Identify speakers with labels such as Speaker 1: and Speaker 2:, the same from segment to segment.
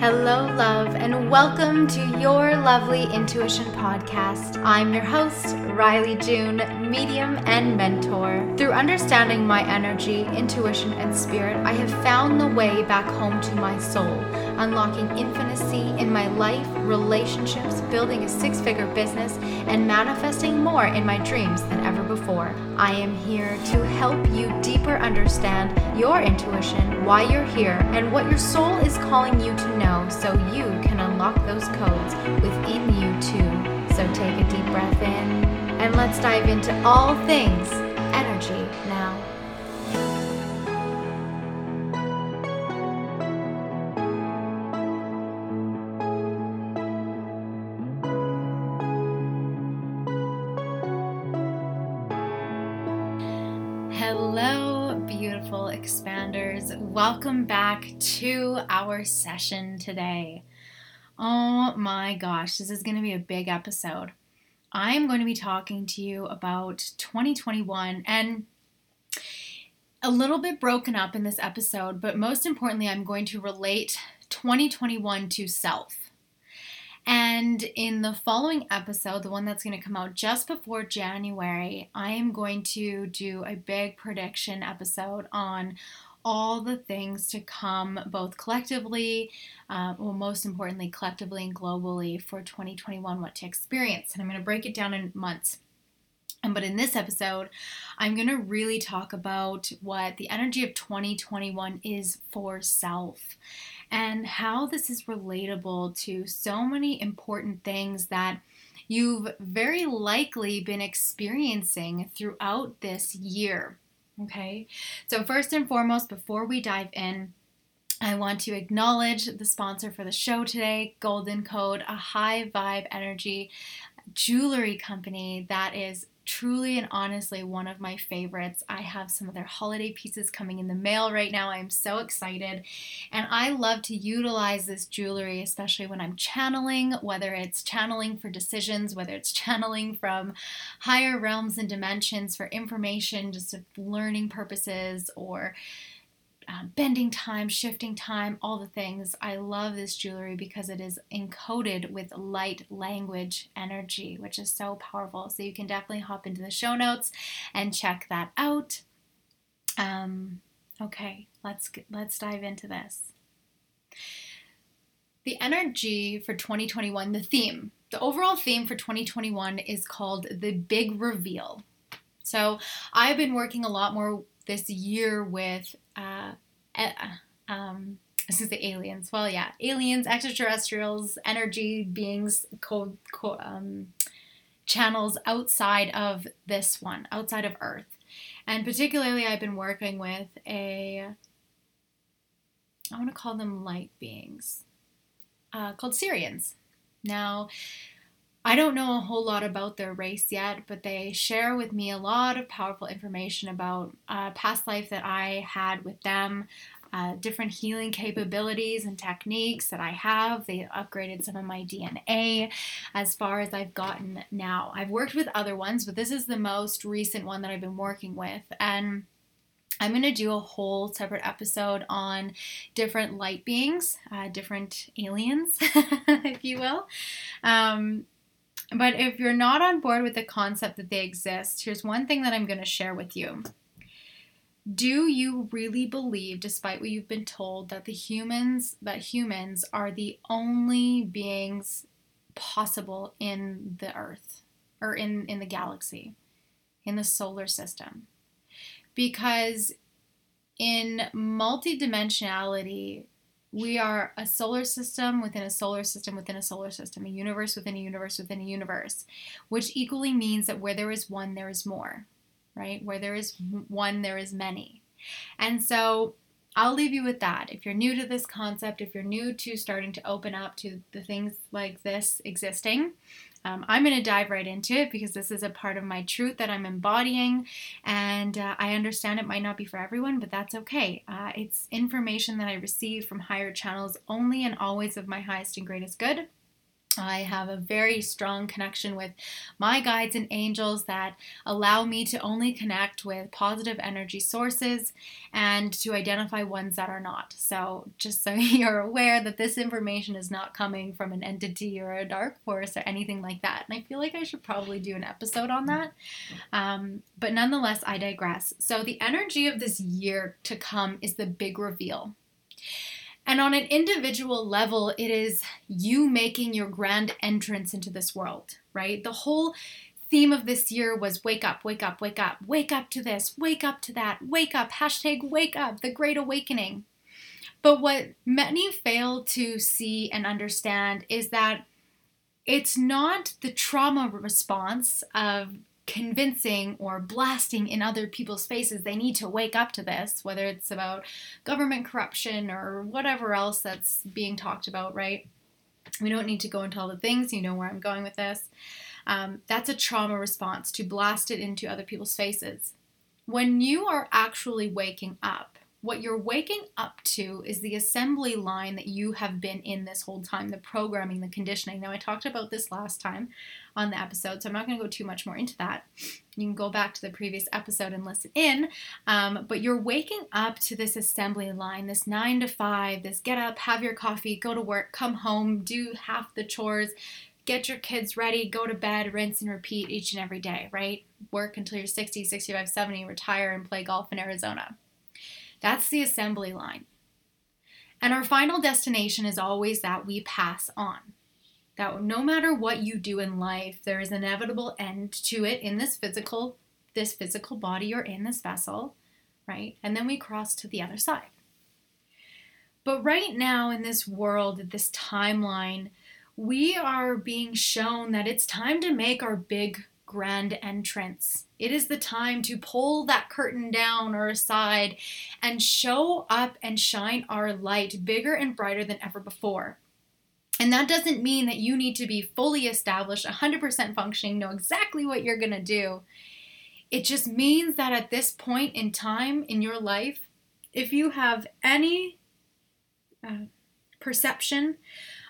Speaker 1: Hello, love, and welcome to your lovely intuition podcast. I'm your host, Rylee June, medium and mentor. Through understanding my energy, intuition, and spirit, I have found the way back home to my soul, unlocking infinity in my life, relationships, building a six figure business, and manifesting more in my dreams than ever before. I am here to help you deeper understand your intuition, why you're here, and what your soul is calling you to know know so you can unlock those codes within you too. So take a deep breath in and let's dive into all things energy now. Hello, beautiful expanders. Welcome back to our session today. Oh my gosh, this is going to be a big episode. I'm going to be talking to you about 2021 and a little bit broken up in this episode, but most importantly, I'm going to relate 2021 to self. And in the following episode, the one that's going to come out just before January, I am going to do a big prediction episode on all the things to come, both collectively, uh, well, most importantly, collectively and globally for 2021, what to experience. And I'm going to break it down in months. But in this episode, I'm going to really talk about what the energy of 2021 is for self and how this is relatable to so many important things that you've very likely been experiencing throughout this year. Okay, so first and foremost, before we dive in, I want to acknowledge the sponsor for the show today, GLDN Code, a high vibe energy jewelry company that is truly and honestly one of my favorites. I have some of their holiday pieces coming in the mail right now. I'm so excited. And I love to utilize this jewelry, especially when I'm channeling, whether it's channeling for decisions, whether it's channeling from higher realms and dimensions for information, just learning purposes, or um, bending time, shifting time, all the things. I love this jewelry because it is encoded with light language energy, which is so powerful. So you can definitely hop into the show notes and check that out. Um, okay, let's let's dive into this. The energy for 2021, the theme, the overall theme for 2021 is called the Big Reveal. So I've been working a lot more this year with uh, uh, um, this is the aliens. Well, yeah, aliens, extraterrestrials, energy beings, co- co- um, channels outside of this one, outside of Earth. And particularly, I've been working with a, I want to call them light beings, uh, called Sirians. Now, I don't know a whole lot about their race yet, but they share with me a lot of powerful information about a past life that I had with them, uh, different healing capabilities and techniques that I have. They upgraded some of my DNA as far as I've gotten now. I've worked with other ones, but this is the most recent one that I've been working with. And I'm going to do a whole separate episode on different light beings, uh, different aliens, if you will. Um, but if you're not on board with the concept that they exist, here's one thing that I'm going to share with you. Do you really believe, despite what you've been told, that the humans, that humans are the only beings possible in the earth or in, in the galaxy, in the solar system? Because in multidimensionality, we are a solar system within a solar system within a solar system, a universe within a universe within a universe, which equally means that where there is one, there is more, right? Where there is one, there is many. And so I'll leave you with that. If you're new to this concept, if you're new to starting to open up to the things like this existing, um, I'm going to dive right into it because this is a part of my truth that I'm embodying. And uh, I understand it might not be for everyone, but that's okay. Uh, it's information that I receive from higher channels only and always of my highest and greatest good. I have a very strong connection with my guides and angels that allow me to only connect with positive energy sources and to identify ones that are not. So, just so you're aware that this information is not coming from an entity or a dark force or anything like that. And I feel like I should probably do an episode on that. Um, but nonetheless, I digress. So, the energy of this year to come is the big reveal. And on an individual level, it is you making your grand entrance into this world, right? The whole theme of this year was wake up, wake up, wake up, wake up to this, wake up to that, wake up, hashtag wake up, the great awakening. But what many fail to see and understand is that it's not the trauma response of convincing or blasting in other people's faces they need to wake up to this, whether it's about government corruption or whatever else that's being talked about, right? We don't need to go into all the things, you know where I'm going with this. Um, that's a trauma response to blast it into other people's faces. When you are actually waking up, what you're waking up to is the assembly line that you have been in this whole time, the programming, the conditioning. Now, I talked about this last time on the episode, so I'm not going to go too much more into that. You can go back to the previous episode and listen in. Um, but you're waking up to this assembly line, this nine to five, this get up, have your coffee, go to work, come home, do half the chores, get your kids ready, go to bed, rinse and repeat each and every day, right? Work until you're 60, 65, 70, retire, and play golf in Arizona. That's the assembly line. And our final destination is always that we pass on. That no matter what you do in life, there is an inevitable end to it in this physical this physical body or in this vessel, right? And then we cross to the other side. But right now in this world, this timeline, we are being shown that it's time to make our big grand entrance. It is the time to pull that curtain down or aside and show up and shine our light bigger and brighter than ever before. And that doesn't mean that you need to be fully established, 100% functioning, know exactly what you're going to do. It just means that at this point in time in your life, if you have any uh, perception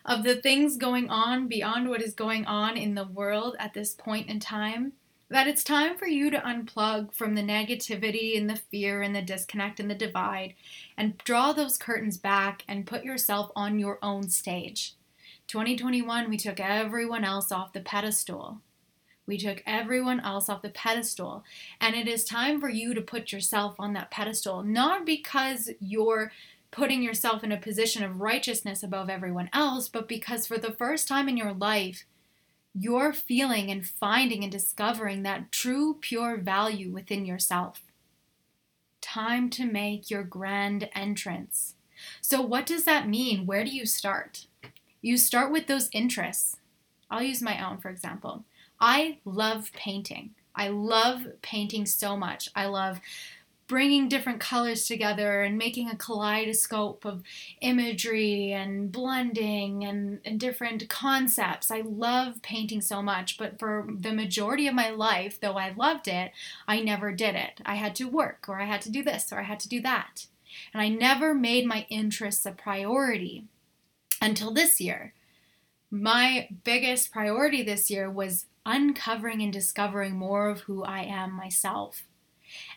Speaker 1: of the things going on beyond what is going on in the world at this point in time, that it's time for you to unplug from the negativity and the fear and the disconnect and the divide and draw those curtains back and put yourself on your own stage. 2021, we took everyone else off the pedestal. We took everyone else off the pedestal. And it is time for you to put yourself on that pedestal, not because you're putting yourself in a position of righteousness above everyone else, but because for the first time in your life, you're feeling and finding and discovering that true, pure value within yourself. Time to make your grand entrance. So, what does that mean? Where do you start? You start with those interests. I'll use my own, for example. I love painting. I love painting so much. I love bringing different colors together and making a kaleidoscope of imagery and blending and, and, different concepts. I love painting so much, but for the majority of my life, though I loved it, I never did it. I had to work, or I had to do this, or I had to do that. And I never made my interests a priority until this year. My biggest priority this year was uncovering and discovering more of who I am myself.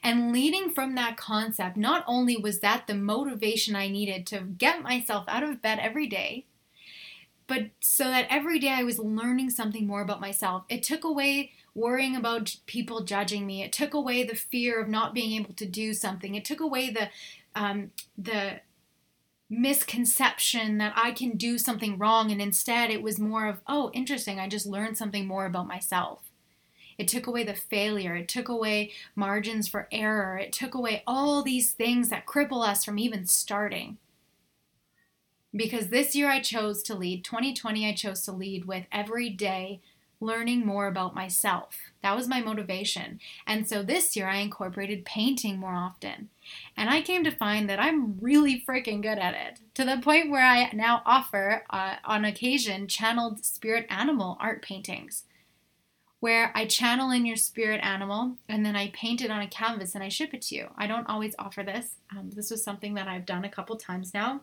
Speaker 1: And leading from that concept, not only was that the motivation I needed to get myself out of bed every day, but so that every day I was learning something more about myself. It took away worrying about people judging me. It took away the fear of not being able to do something. It took away the um, the misconception that I can do something wrong, and instead it was more of, oh, interesting. I just learned something more about myself. It took away the failure. It took away margins for error. It took away all these things that cripple us from even starting. Because this year I chose to lead, 2020, I chose to lead with every day learning more about myself. That was my motivation. And so this year I incorporated painting more often. And I came to find that I'm really freaking good at it to the point where I now offer, uh, on occasion, channeled spirit animal art paintings where I channel in your spirit animal and then I paint it on a canvas and I ship it to you. I don't always offer this. Um, this was something that I've done a couple times now.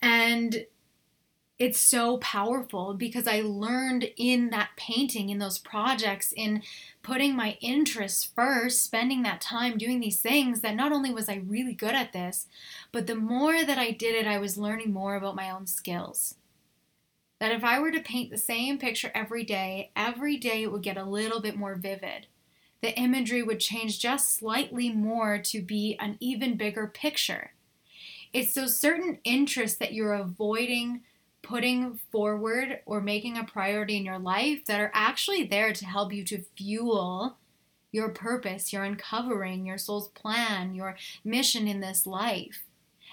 Speaker 1: And it's so powerful because I learned in that painting, in those projects, in putting my interests first, spending that time doing these things, that not only was I really good at this, but the more that I did it, I was learning more about my own skills. That if I were to paint the same picture every day, every day it would get a little bit more vivid. The imagery would change just slightly more to be an even bigger picture. It's those certain interests that you're avoiding putting forward or making a priority in your life that are actually there to help you to fuel your purpose, your uncovering, your soul's plan, your mission in this life.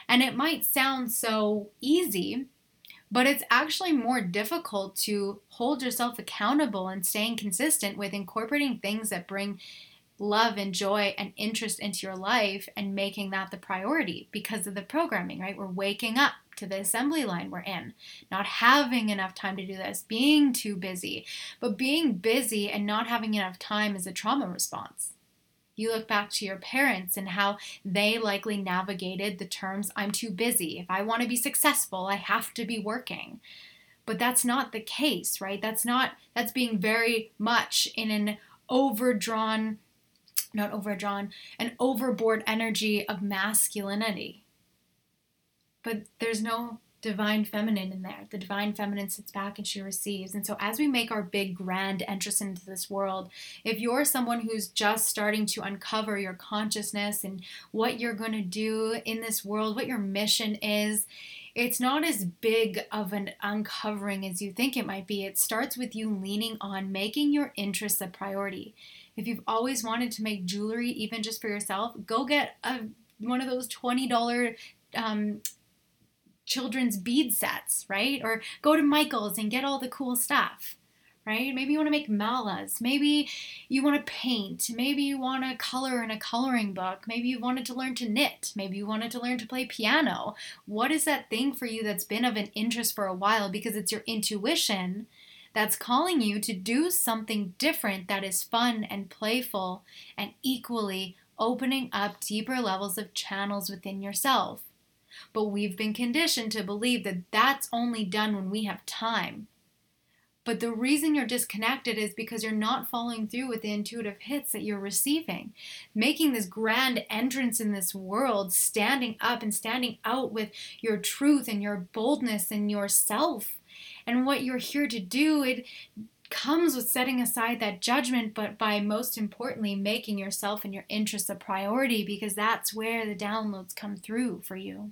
Speaker 1: And it might sound so easy, but it's actually more difficult to hold yourself accountable and staying consistent with incorporating things that bring love and joy and interest into your life and making that the priority because of the programming, right? We're waking up to the assembly line we're in, not having enough time to do this, being too busy. But being busy and not having enough time is a trauma response. You look back to your parents and how they likely navigated the terms I'm too busy. If I want to be successful, I have to be working. But that's not the case, right? That's not, that's being very much in an overdrawn not overdrawn, an overboard energy of masculinity. But there's no divine feminine in there. The divine feminine sits back and she receives. And so, as we make our big grand entrance into this world, if you're someone who's just starting to uncover your consciousness and what you're going to do in this world, what your mission is, it's not as big of an uncovering as you think it might be. It starts with you leaning on making your interests a priority. If you've always wanted to make jewelry, even just for yourself, go get a one of those $20 um, children's bead sets, right? Or go to Michael's and get all the cool stuff, right? Maybe you want to make malas. Maybe you want to paint. Maybe you want to color in a coloring book. Maybe you wanted to learn to knit. Maybe you wanted to learn to play piano. What is that thing for you that's been of an interest for a while because it's your intuition that's calling you to do something different that is fun and playful and equally opening up deeper levels of channels within yourself. But we've been conditioned to believe that that's only done when we have time. But the reason you're disconnected is because you're not following through with the intuitive hits that you're receiving. Making this grand entrance in this world, standing up and standing out with your truth and your boldness and yourself and what you're here to do, it comes with setting aside that judgment, but by most importantly, making yourself and your interests a priority because that's where the downloads come through for you.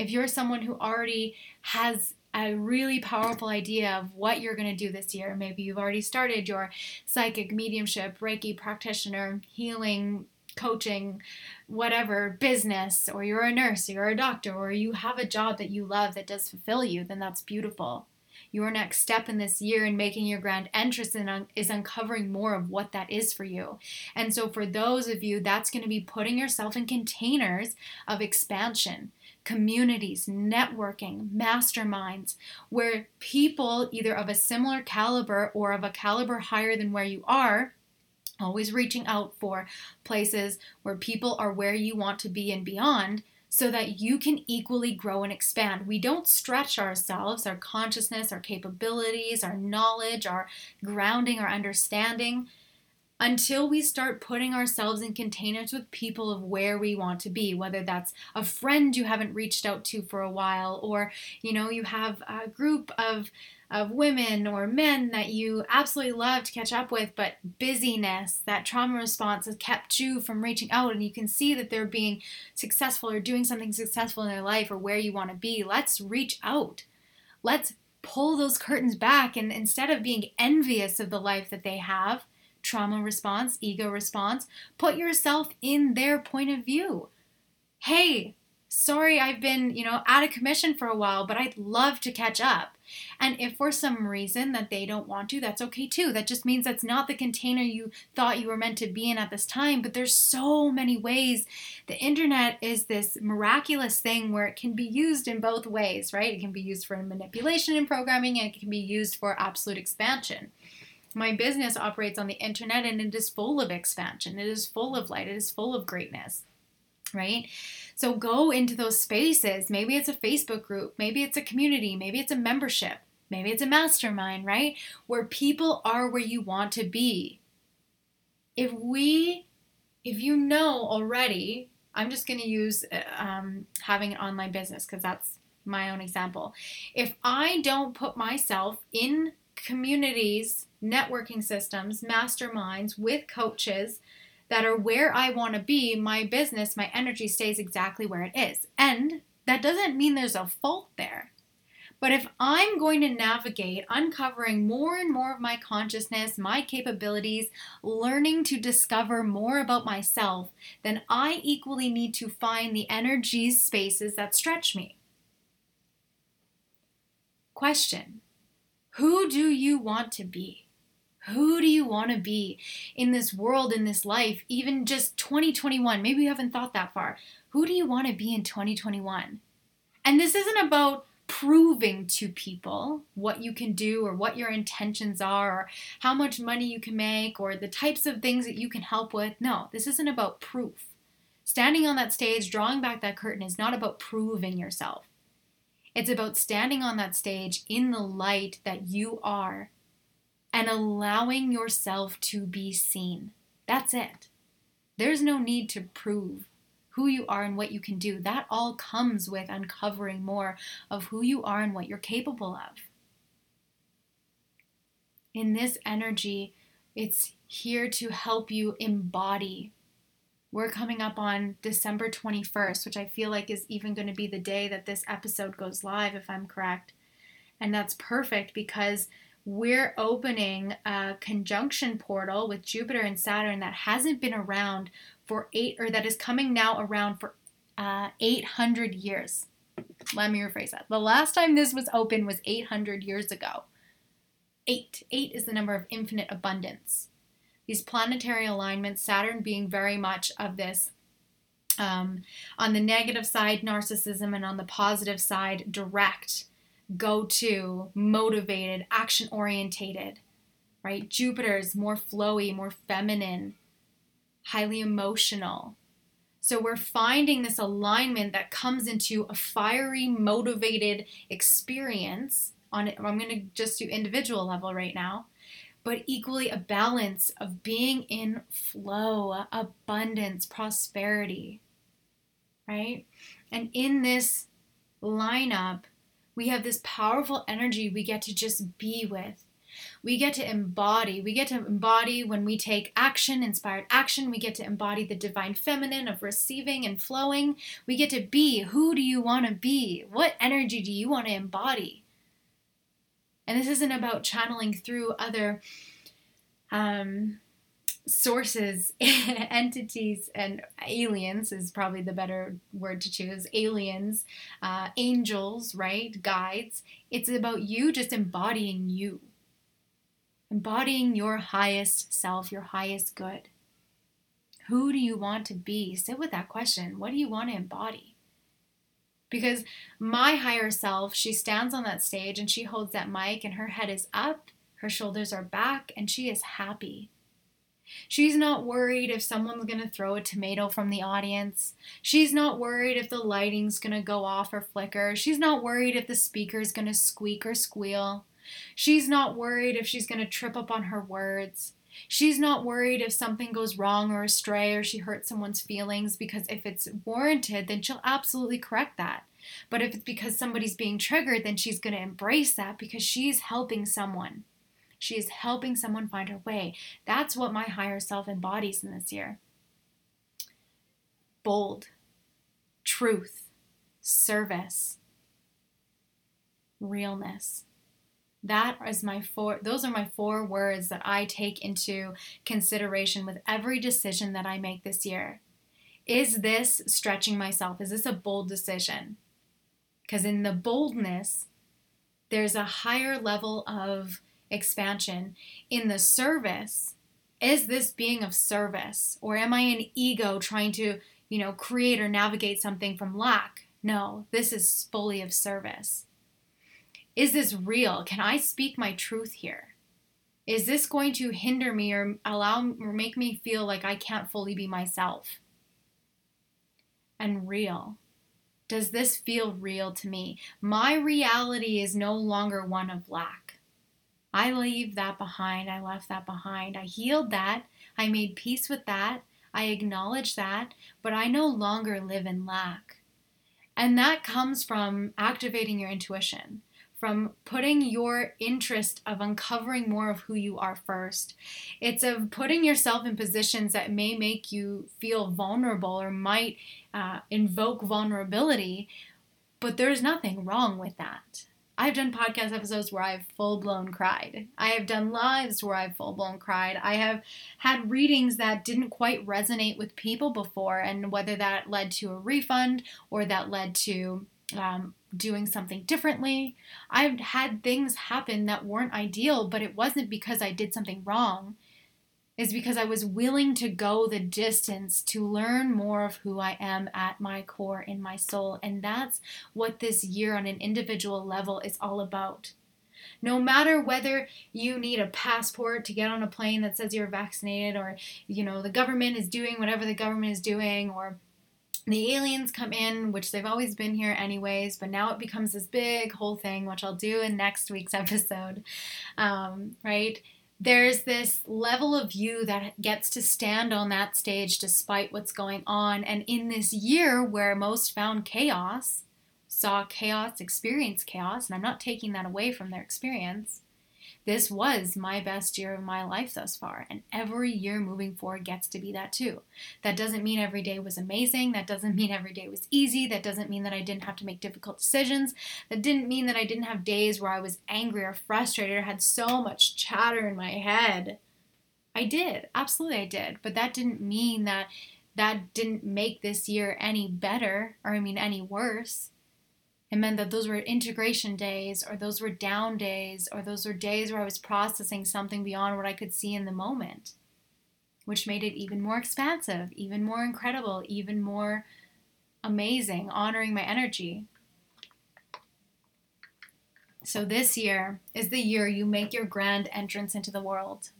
Speaker 1: If you're someone who already has a really powerful idea of what you're going to do this year, maybe you've already started your psychic mediumship, Reiki practitioner, healing coaching, whatever business, or you're a nurse, or you're a doctor, or you have a job that you love that does fulfill you, then that's beautiful. Your next step in this year in making your grand entrance in, is uncovering more of what that is for you. And so, for those of you, that's going to be putting yourself in containers of expansion communities, networking, masterminds, where people either of a similar caliber or of a caliber higher than where you are always reaching out for places where people are where you want to be and beyond so that you can equally grow and expand. We don't stretch ourselves, our consciousness, our capabilities, our knowledge, our grounding, our understanding until we start putting ourselves in containers with people of where we want to be whether that's a friend you haven't reached out to for a while or you know you have a group of of women or men that you absolutely love to catch up with, but busyness, that trauma response has kept you from reaching out, and you can see that they're being successful or doing something successful in their life or where you want to be. Let's reach out. Let's pull those curtains back, and instead of being envious of the life that they have, trauma response, ego response, put yourself in their point of view. Hey, sorry I've been, you know, out of commission for a while, but I'd love to catch up. And if for some reason that they don't want to, that's okay too. That just means that's not the container you thought you were meant to be in at this time. But there's so many ways. The internet is this miraculous thing where it can be used in both ways, right? It can be used for manipulation and programming, and it can be used for absolute expansion. My business operates on the internet and it is full of expansion. It is full of light. It is full of greatness, right? So go into those spaces. Maybe it's a Facebook group, maybe it's a community, maybe it's a membership, maybe it's a mastermind, right? Where people are where you want to be. If we, if you know already, I'm just going to use uh, um, having an online business because that's my own example. If I don't put myself in communities, networking systems, masterminds with coaches that are where I want to be, my business, my energy stays exactly where it is. And that doesn't mean there's a fault there. But if I'm going to navigate uncovering more and more of my consciousness, my capabilities, learning to discover more about myself, then I equally need to find the energies, spaces that stretch me. Question Who do you want to be? Who do you want to be in this world, in this life, even just 2021? Maybe you haven't thought that far. Who do you want to be in 2021? And this isn't about proving to people what you can do or what your intentions are or how much money you can make or the types of things that you can help with. No, this isn't about proof. Standing on that stage, drawing back that curtain is not about proving yourself. It's about standing on that stage in the light that you are and allowing yourself to be seen. That's it. There's no need to prove who you are and what you can do. That all comes with uncovering more of who you are and what you're capable of. In this energy, it's here to help you embody we're coming up on December 21st, which I feel like is even going to be the day that this episode goes live, if I'm correct. And that's perfect because we're opening a conjunction portal with Jupiter and Saturn that hasn't been around for eight, or that is coming now around for uh, 800 years. Let me rephrase that. The last time this was open was 800 years ago. Eight. Eight is the number of infinite abundance these planetary alignments, Saturn being very much of this um, on the negative side, narcissism, and on the positive side, direct, go to, motivated, action orientated, right? Jupiter is more flowy, more feminine, highly emotional. So we're finding this alignment that comes into a fiery, motivated experience on it. I'm going to just do individual level right now but equally a balance of being in flow, abundance, prosperity, right? And in this lineup, we have this powerful energy we get to just be with. We get to embody. We get to embody when we take action, inspired action. We get to embody the divine feminine of receiving and flowing. We get to be who do you want to be? What energy do you want to embody? And this isn't about channeling through other um, sources, entities, and aliens is probably the better word to choose. Aliens, uh, angels, right? Guides. It's about you just embodying you, embodying your highest self, your highest good. Who do you want to be? Sit with that question. What do you want to embody? Because my higher self, she stands on that stage and she holds that mic and her head is up, her shoulders are back, and she is happy. She's not worried if someone's going to throw a tomato from the audience. She's not worried if the lighting's going to go off or flicker. She's not worried if the speaker's going to squeak or squeal. She's not worried if she's going to trip up on her words. She's not worried if something goes wrong or astray or she hurts someone's feelings because if it's warranted, then she'll absolutely correct that. But if it's because somebody's being triggered, then she's going to embrace that because she's helping someone. She is helping someone find her way. That's what my higher self embodies in this year. Bold, truth, service, realness. That is my four those are my four words that I take into consideration with every decision that I make this year. Is this stretching myself? Is this a bold decision? Because in the boldness, there's a higher level of expansion. In the service, is this being of service? Or am I an ego trying to, you know, create or navigate something from lack? No, this is fully of service. Is this real? Can I speak my truth here? Is this going to hinder me or allow or make me feel like I can't fully be myself? and real? Does this feel real to me? My reality is no longer one of lack. I leave that behind. I left that behind. I healed that. I made peace with that. I acknowledge that, but I no longer live in lack. And that comes from activating your intuition from putting your interest of uncovering more of who you are first. It's of putting yourself in positions that may make you feel vulnerable or might uh, invoke vulnerability, but there's nothing wrong with that. I've done podcast episodes where I've full blown cried. I have done lives where I've full blown cried. I have had readings that didn't quite resonate with people before, and whether that led to a refund or that led to um, doing something differently. I've had things happen that weren't ideal, but it wasn't because I did something wrong. It's because I was willing to go the distance to learn more of who I am at my core in my soul. And that's what this year on an individual level is all about. No matter whether you need a passport to get on a plane that says you're vaccinated or you know the government is doing whatever the government is doing or the aliens come in, which they've always been here anyways, but now it becomes this big whole thing, which I'll do in next week's episode, um, right? There's this level of you that gets to stand on that stage despite what's going on. And in this year where most found chaos, saw chaos, experienced chaos, and I'm not taking that away from their experience, this was my best year of my life thus far, and every year moving forward gets to be that too. That doesn't mean every day was amazing. That doesn't mean every day was easy. That doesn't mean that I didn't have to make difficult decisions. That didn't mean that I didn't have days where I was angry or frustrated or had so much chatter in my head. I did, absolutely, I did. But that didn't mean that that didn't make this year any better or, I mean, any worse. It meant that those were integration days, or those were down days, or those were days where I was processing something beyond what I could see in the moment, which made it even more expansive, even more incredible, even more amazing, honoring my energy. So, this year is the year you make your grand entrance into the world.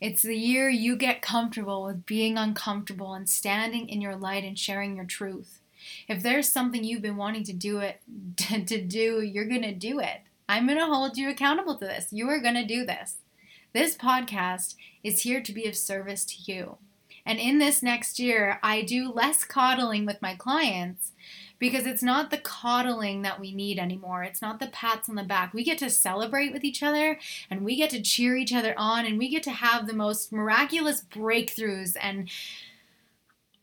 Speaker 1: It's the year you get comfortable with being uncomfortable and standing in your light and sharing your truth. If there's something you've been wanting to do it to, to do, you're going to do it. I'm going to hold you accountable to this. You are going to do this. This podcast is here to be of service to you. And in this next year, I do less coddling with my clients because it's not the coddling that we need anymore. It's not the pats on the back. We get to celebrate with each other and we get to cheer each other on and we get to have the most miraculous breakthroughs and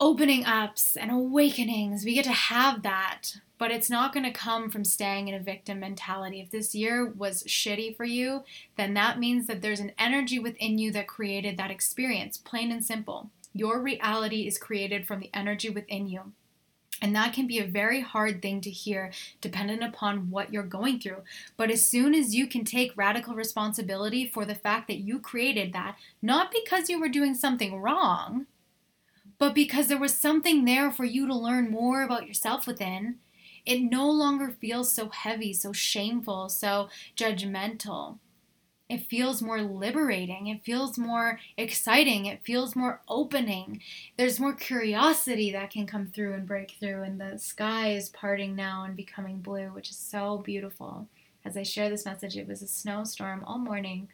Speaker 1: opening ups and awakenings. We get to have that, but it's not going to come from staying in a victim mentality. If this year was shitty for you, then that means that there's an energy within you that created that experience, plain and simple. Your reality is created from the energy within you. And that can be a very hard thing to hear, dependent upon what you're going through. But as soon as you can take radical responsibility for the fact that you created that, not because you were doing something wrong, but because there was something there for you to learn more about yourself within, it no longer feels so heavy, so shameful, so judgmental. It feels more liberating. It feels more exciting. It feels more opening. There's more curiosity that can come through and break through. And the sky is parting now and becoming blue, which is so beautiful. As I share this message, it was a snowstorm all morning.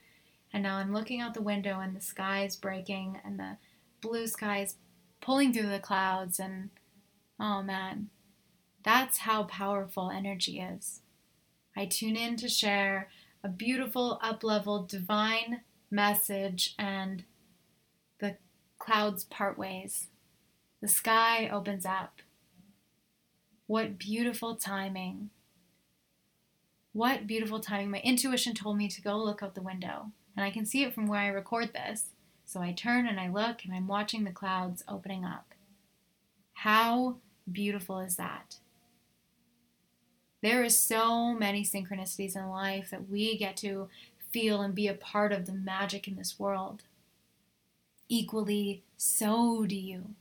Speaker 1: And now I'm looking out the window and the sky is breaking and the blue sky is pulling through the clouds and oh man, that's how powerful energy is. I tune in to share a beautiful, up-leveled, divine message, and the clouds part ways. The sky opens up. What beautiful timing. What beautiful timing. My intuition told me to go look out the window, and I can see it from where I record this. So I turn and I look and I'm watching the clouds opening up. How beautiful is that? There is so many synchronicities in life that we get to feel and be a part of the magic in this world. Equally, so do you.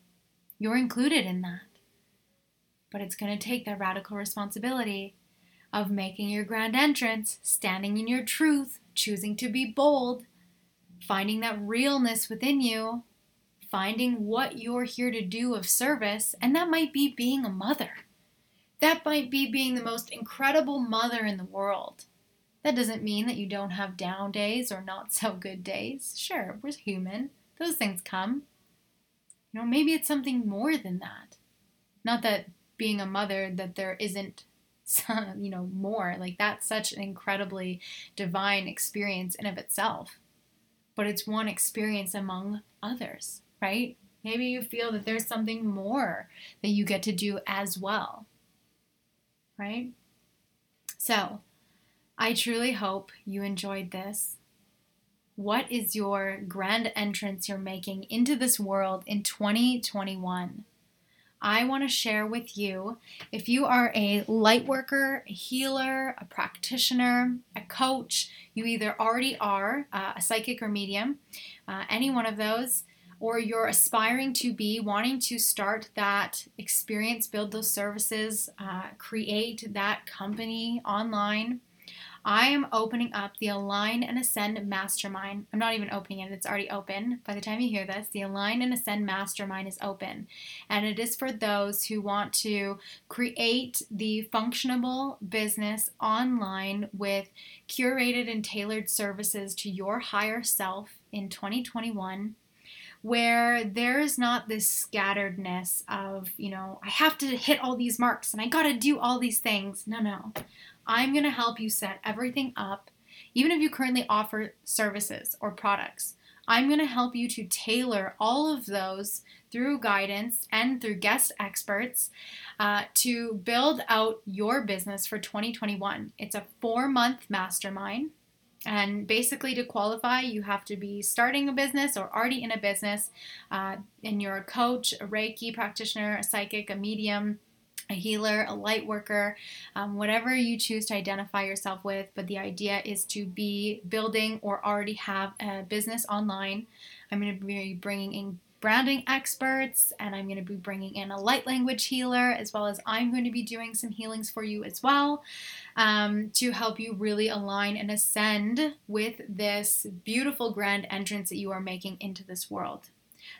Speaker 1: You're included in that. But it's going to take that radical responsibility of making your grand entrance, standing in your truth, choosing to be bold, finding that realness within you, finding what you're here to do of service, and that might be being a mother. That might be being the most incredible mother in the world. That doesn't mean that you don't have down days or not so good days. Sure, we're human. Those things come. You know, maybe it's something more than that. Not that being a mother that there isn't some, you know, more. Like that's such an incredibly divine experience in of itself. But it's one experience among others, right? Maybe you feel that there's something more that you get to do as well. Right? So, I truly hope you enjoyed this. What is your grand entrance you're making into this world in 2021? I want to share with you if you are a light worker, a healer, a practitioner, a coach, you either already are uh, a psychic or medium, uh, any one of those, or you're aspiring to be, wanting to start that experience, build those services, uh, create that company online I am opening up the Align and Ascend Mastermind. I'm not even opening it, it's already open. By the time you hear this, the Align and Ascend Mastermind is open. And it is for those who want to create the functionable business online with curated and tailored services to your higher self in 2021 where there's not this scatteredness of, you know, I have to hit all these marks and I got to do all these things. No, no. I'm going to help you set everything up, even if you currently offer services or products. I'm going to help you to tailor all of those through guidance and through guest experts uh, to build out your business for 2021. It's a four month mastermind. And basically, to qualify, you have to be starting a business or already in a business, uh, and you're a coach, a Reiki practitioner, a psychic, a medium, a healer, a light worker, um, whatever you choose to identify yourself with. But the idea is to be building or already have a business online. I'm going to be bringing in branding experts and I'm going to be bringing in a light language healer as well as I'm going to be doing some healings for you as well um, to help you really align and ascend with this beautiful grand entrance that you are making into this world.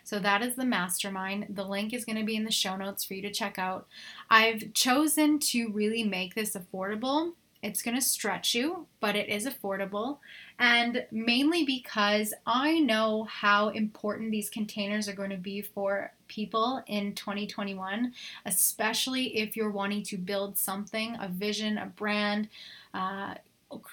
Speaker 1: So that is the mastermind. The link is going to be in the show notes for you to check out. I've chosen to really make this affordable. It's going to stretch you, but it is affordable. And mainly because I know how important these containers are going to be for people in 2021, especially if you're wanting to build something, a vision, a brand. Uh,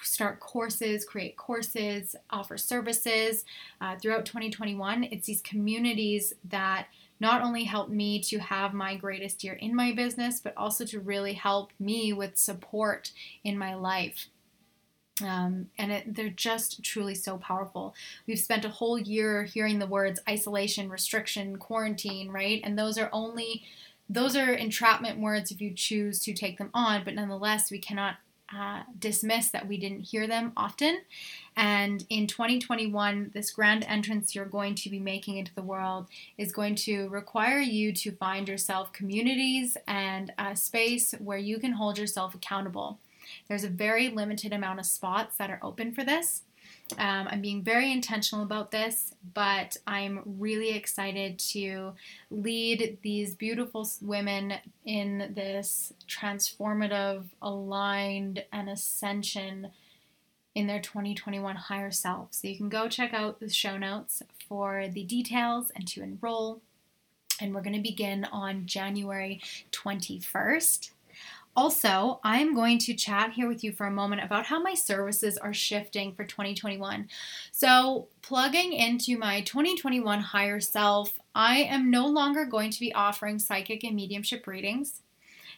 Speaker 1: start courses, create courses, offer services uh, throughout 2021. It's these communities that not only help me to have my greatest year in my business, but also to really help me with support in my life. Um, and it, they're just truly so powerful. We've spent a whole year hearing the words isolation, restriction, quarantine, right? And those are only those are entrapment words if you choose to take them on, but nonetheless, we cannot uh, dismiss that we didn't hear them often. And in 2021, this grand entrance you're going to be making into the world is going to require you to find yourself communities and a space where you can hold yourself accountable. There's a very limited amount of spots that are open for this. Um, I'm being very intentional about this, but I'm really excited to lead these beautiful women in this transformative, aligned, and ascension in their 2021 higher self. So you can go check out the show notes for the details and to enroll. And we're going to begin on January 21st. Also, I'm going to chat here with you for a moment about how my services are shifting for 2021. So, plugging into my 2021 higher self, I am no longer going to be offering psychic and mediumship readings.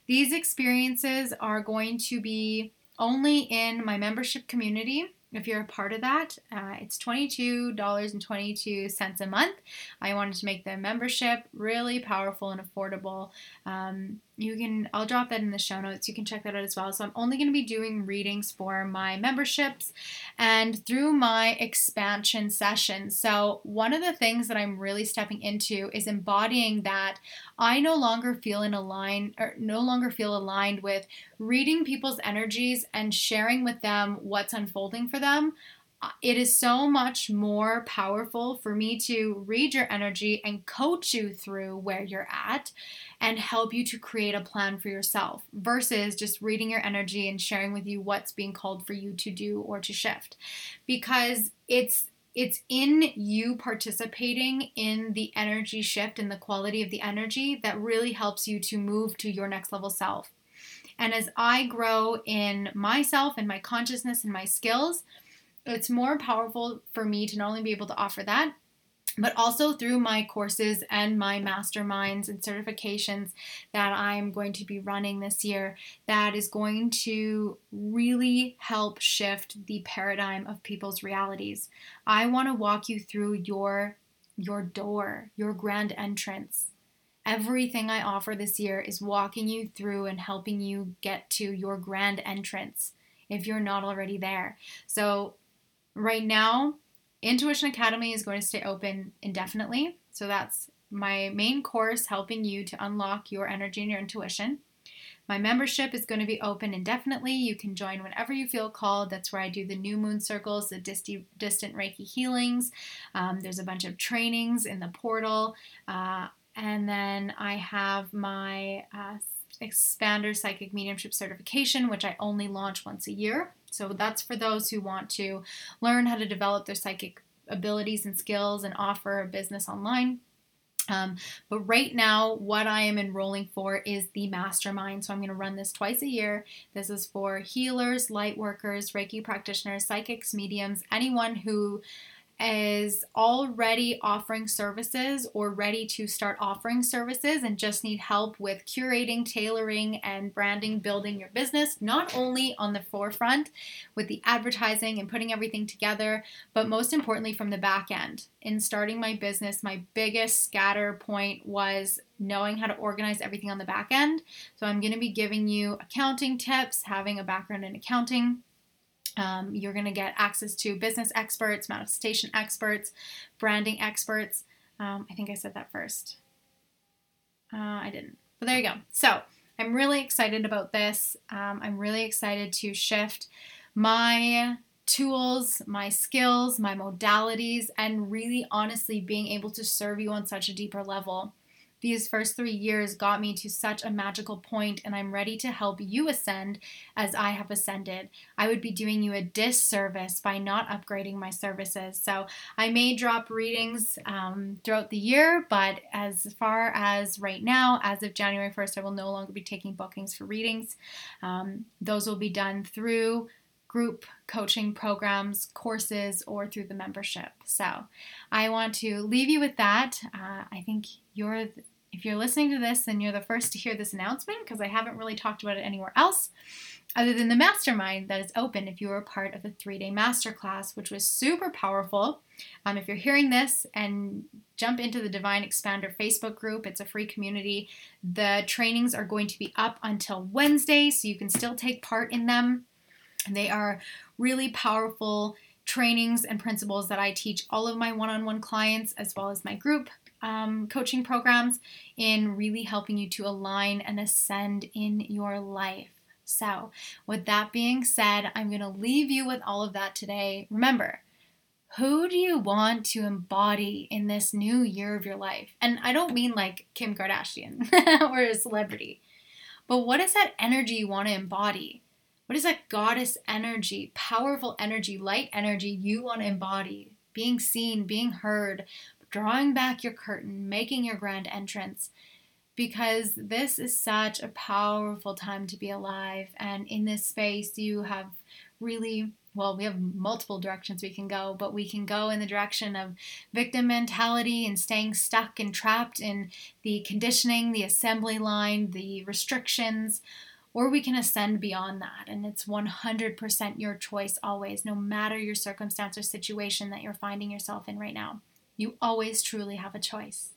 Speaker 1: These experiences are going to be only in my membership community if you're a part of that, uh, it's $22.22 a month. I wanted to make the membership really powerful and affordable. Um, you can i'll drop that in the show notes. You can check that out as well. So i'm only going to be doing readings for my memberships and through my expansion sessions so one of the things that i'm really stepping into is embodying that i no longer feel in align or no longer feel aligned with reading people's energies and sharing with them what's unfolding for them it is so much more powerful for me to read your energy and coach you through where you're at and help you to create a plan for yourself versus just reading your energy and sharing with you what's being called for you to do or to shift because it's it's in you participating in the energy shift and the quality of the energy that really helps you to move to your next level self. And as I grow in myself and my consciousness and my skills, it's more powerful for me to not only be able to offer that, but also through my courses and my masterminds and certifications that I'm going to be running this year, that is going to really help shift the paradigm of people's realities. I want to walk you through your your door, your grand entrance. Everything I offer this year is walking you through and helping you get to your grand entrance if you're not already there. So Right now, Intuition Academy is going to stay open indefinitely. So that's my main course helping you to unlock your energy and your intuition. My membership is going to be open indefinitely. You can join whenever you feel called. That's where I do the new moon circles, the distant Reiki healings. Um, there's a bunch of trainings in the portal. Uh, and then I have my uh, Expander Psychic Mediumship Certification, which I only launch once a year. So that's for those who want to learn how to develop their psychic abilities and skills and offer a business online. Um, but right now, what I am enrolling for is the mastermind. So I'm going to run this twice a year. This is for healers, light workers, Reiki practitioners, psychics, mediums, anyone who is already offering services or ready to start offering services and just need help with curating, tailoring, and branding, building your business, not only on the forefront with the advertising and putting everything together, but most importantly from the back end. In starting my business, my biggest scatter point was knowing how to organize everything on the back end. So I'm going to be giving you accounting tips, having a background in accounting um, you're going to get access to business experts, manifestation experts, branding experts. Um, I think I said that first. Uh, I didn't, but there you go. So I'm really excited about this. Um, I'm really excited to shift my tools, my skills, my modalities, and really honestly being able to serve you on such a deeper level. These first three years got me to such a magical point, and I'm ready to help you ascend as I have ascended. I would be doing you a disservice by not upgrading my services. So I may drop readings um, throughout the year, but as far as right now, as of January 1st, I will no longer be taking bookings for readings. Um, those will be done through group coaching programs, courses, or through the membership. So I want to leave you with that. Uh, I think you're, if you're listening to this, then you're the first to hear this announcement because I haven't really talked about it anywhere else other than the mastermind that is open if you were a part of the three day masterclass, which was super powerful. Um, if you're hearing this and jump into the Divine Expander Facebook group, it's a free community. The trainings are going to be up until Wednesday, so you can still take part in them. They are really powerful trainings and principles that I teach all of my one on one clients as well as my group um, coaching programs in really helping you to align and ascend in your life. So, with that being said, I'm going to leave you with all of that today. Remember, who do you want to embody in this new year of your life? And I don't mean like Kim Kardashian or a celebrity, but what is that energy you want to embody? What is that goddess energy, powerful energy, light energy you want to embody? Being seen, being heard, drawing back your curtain, making your grand entrance. Because this is such a powerful time to be alive. And in this space, you have really well, we have multiple directions we can go, but we can go in the direction of victim mentality and staying stuck and trapped in the conditioning, the assembly line, the restrictions, or we can ascend beyond that. And it's 100% your choice always, no matter your circumstance or situation that you're finding yourself in right now. You always truly have a choice.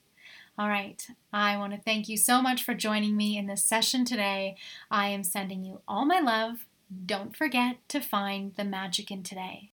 Speaker 1: All right, I want to thank you so much for joining me in this session today. I am sending you all my love. Don't forget to find the magic in today.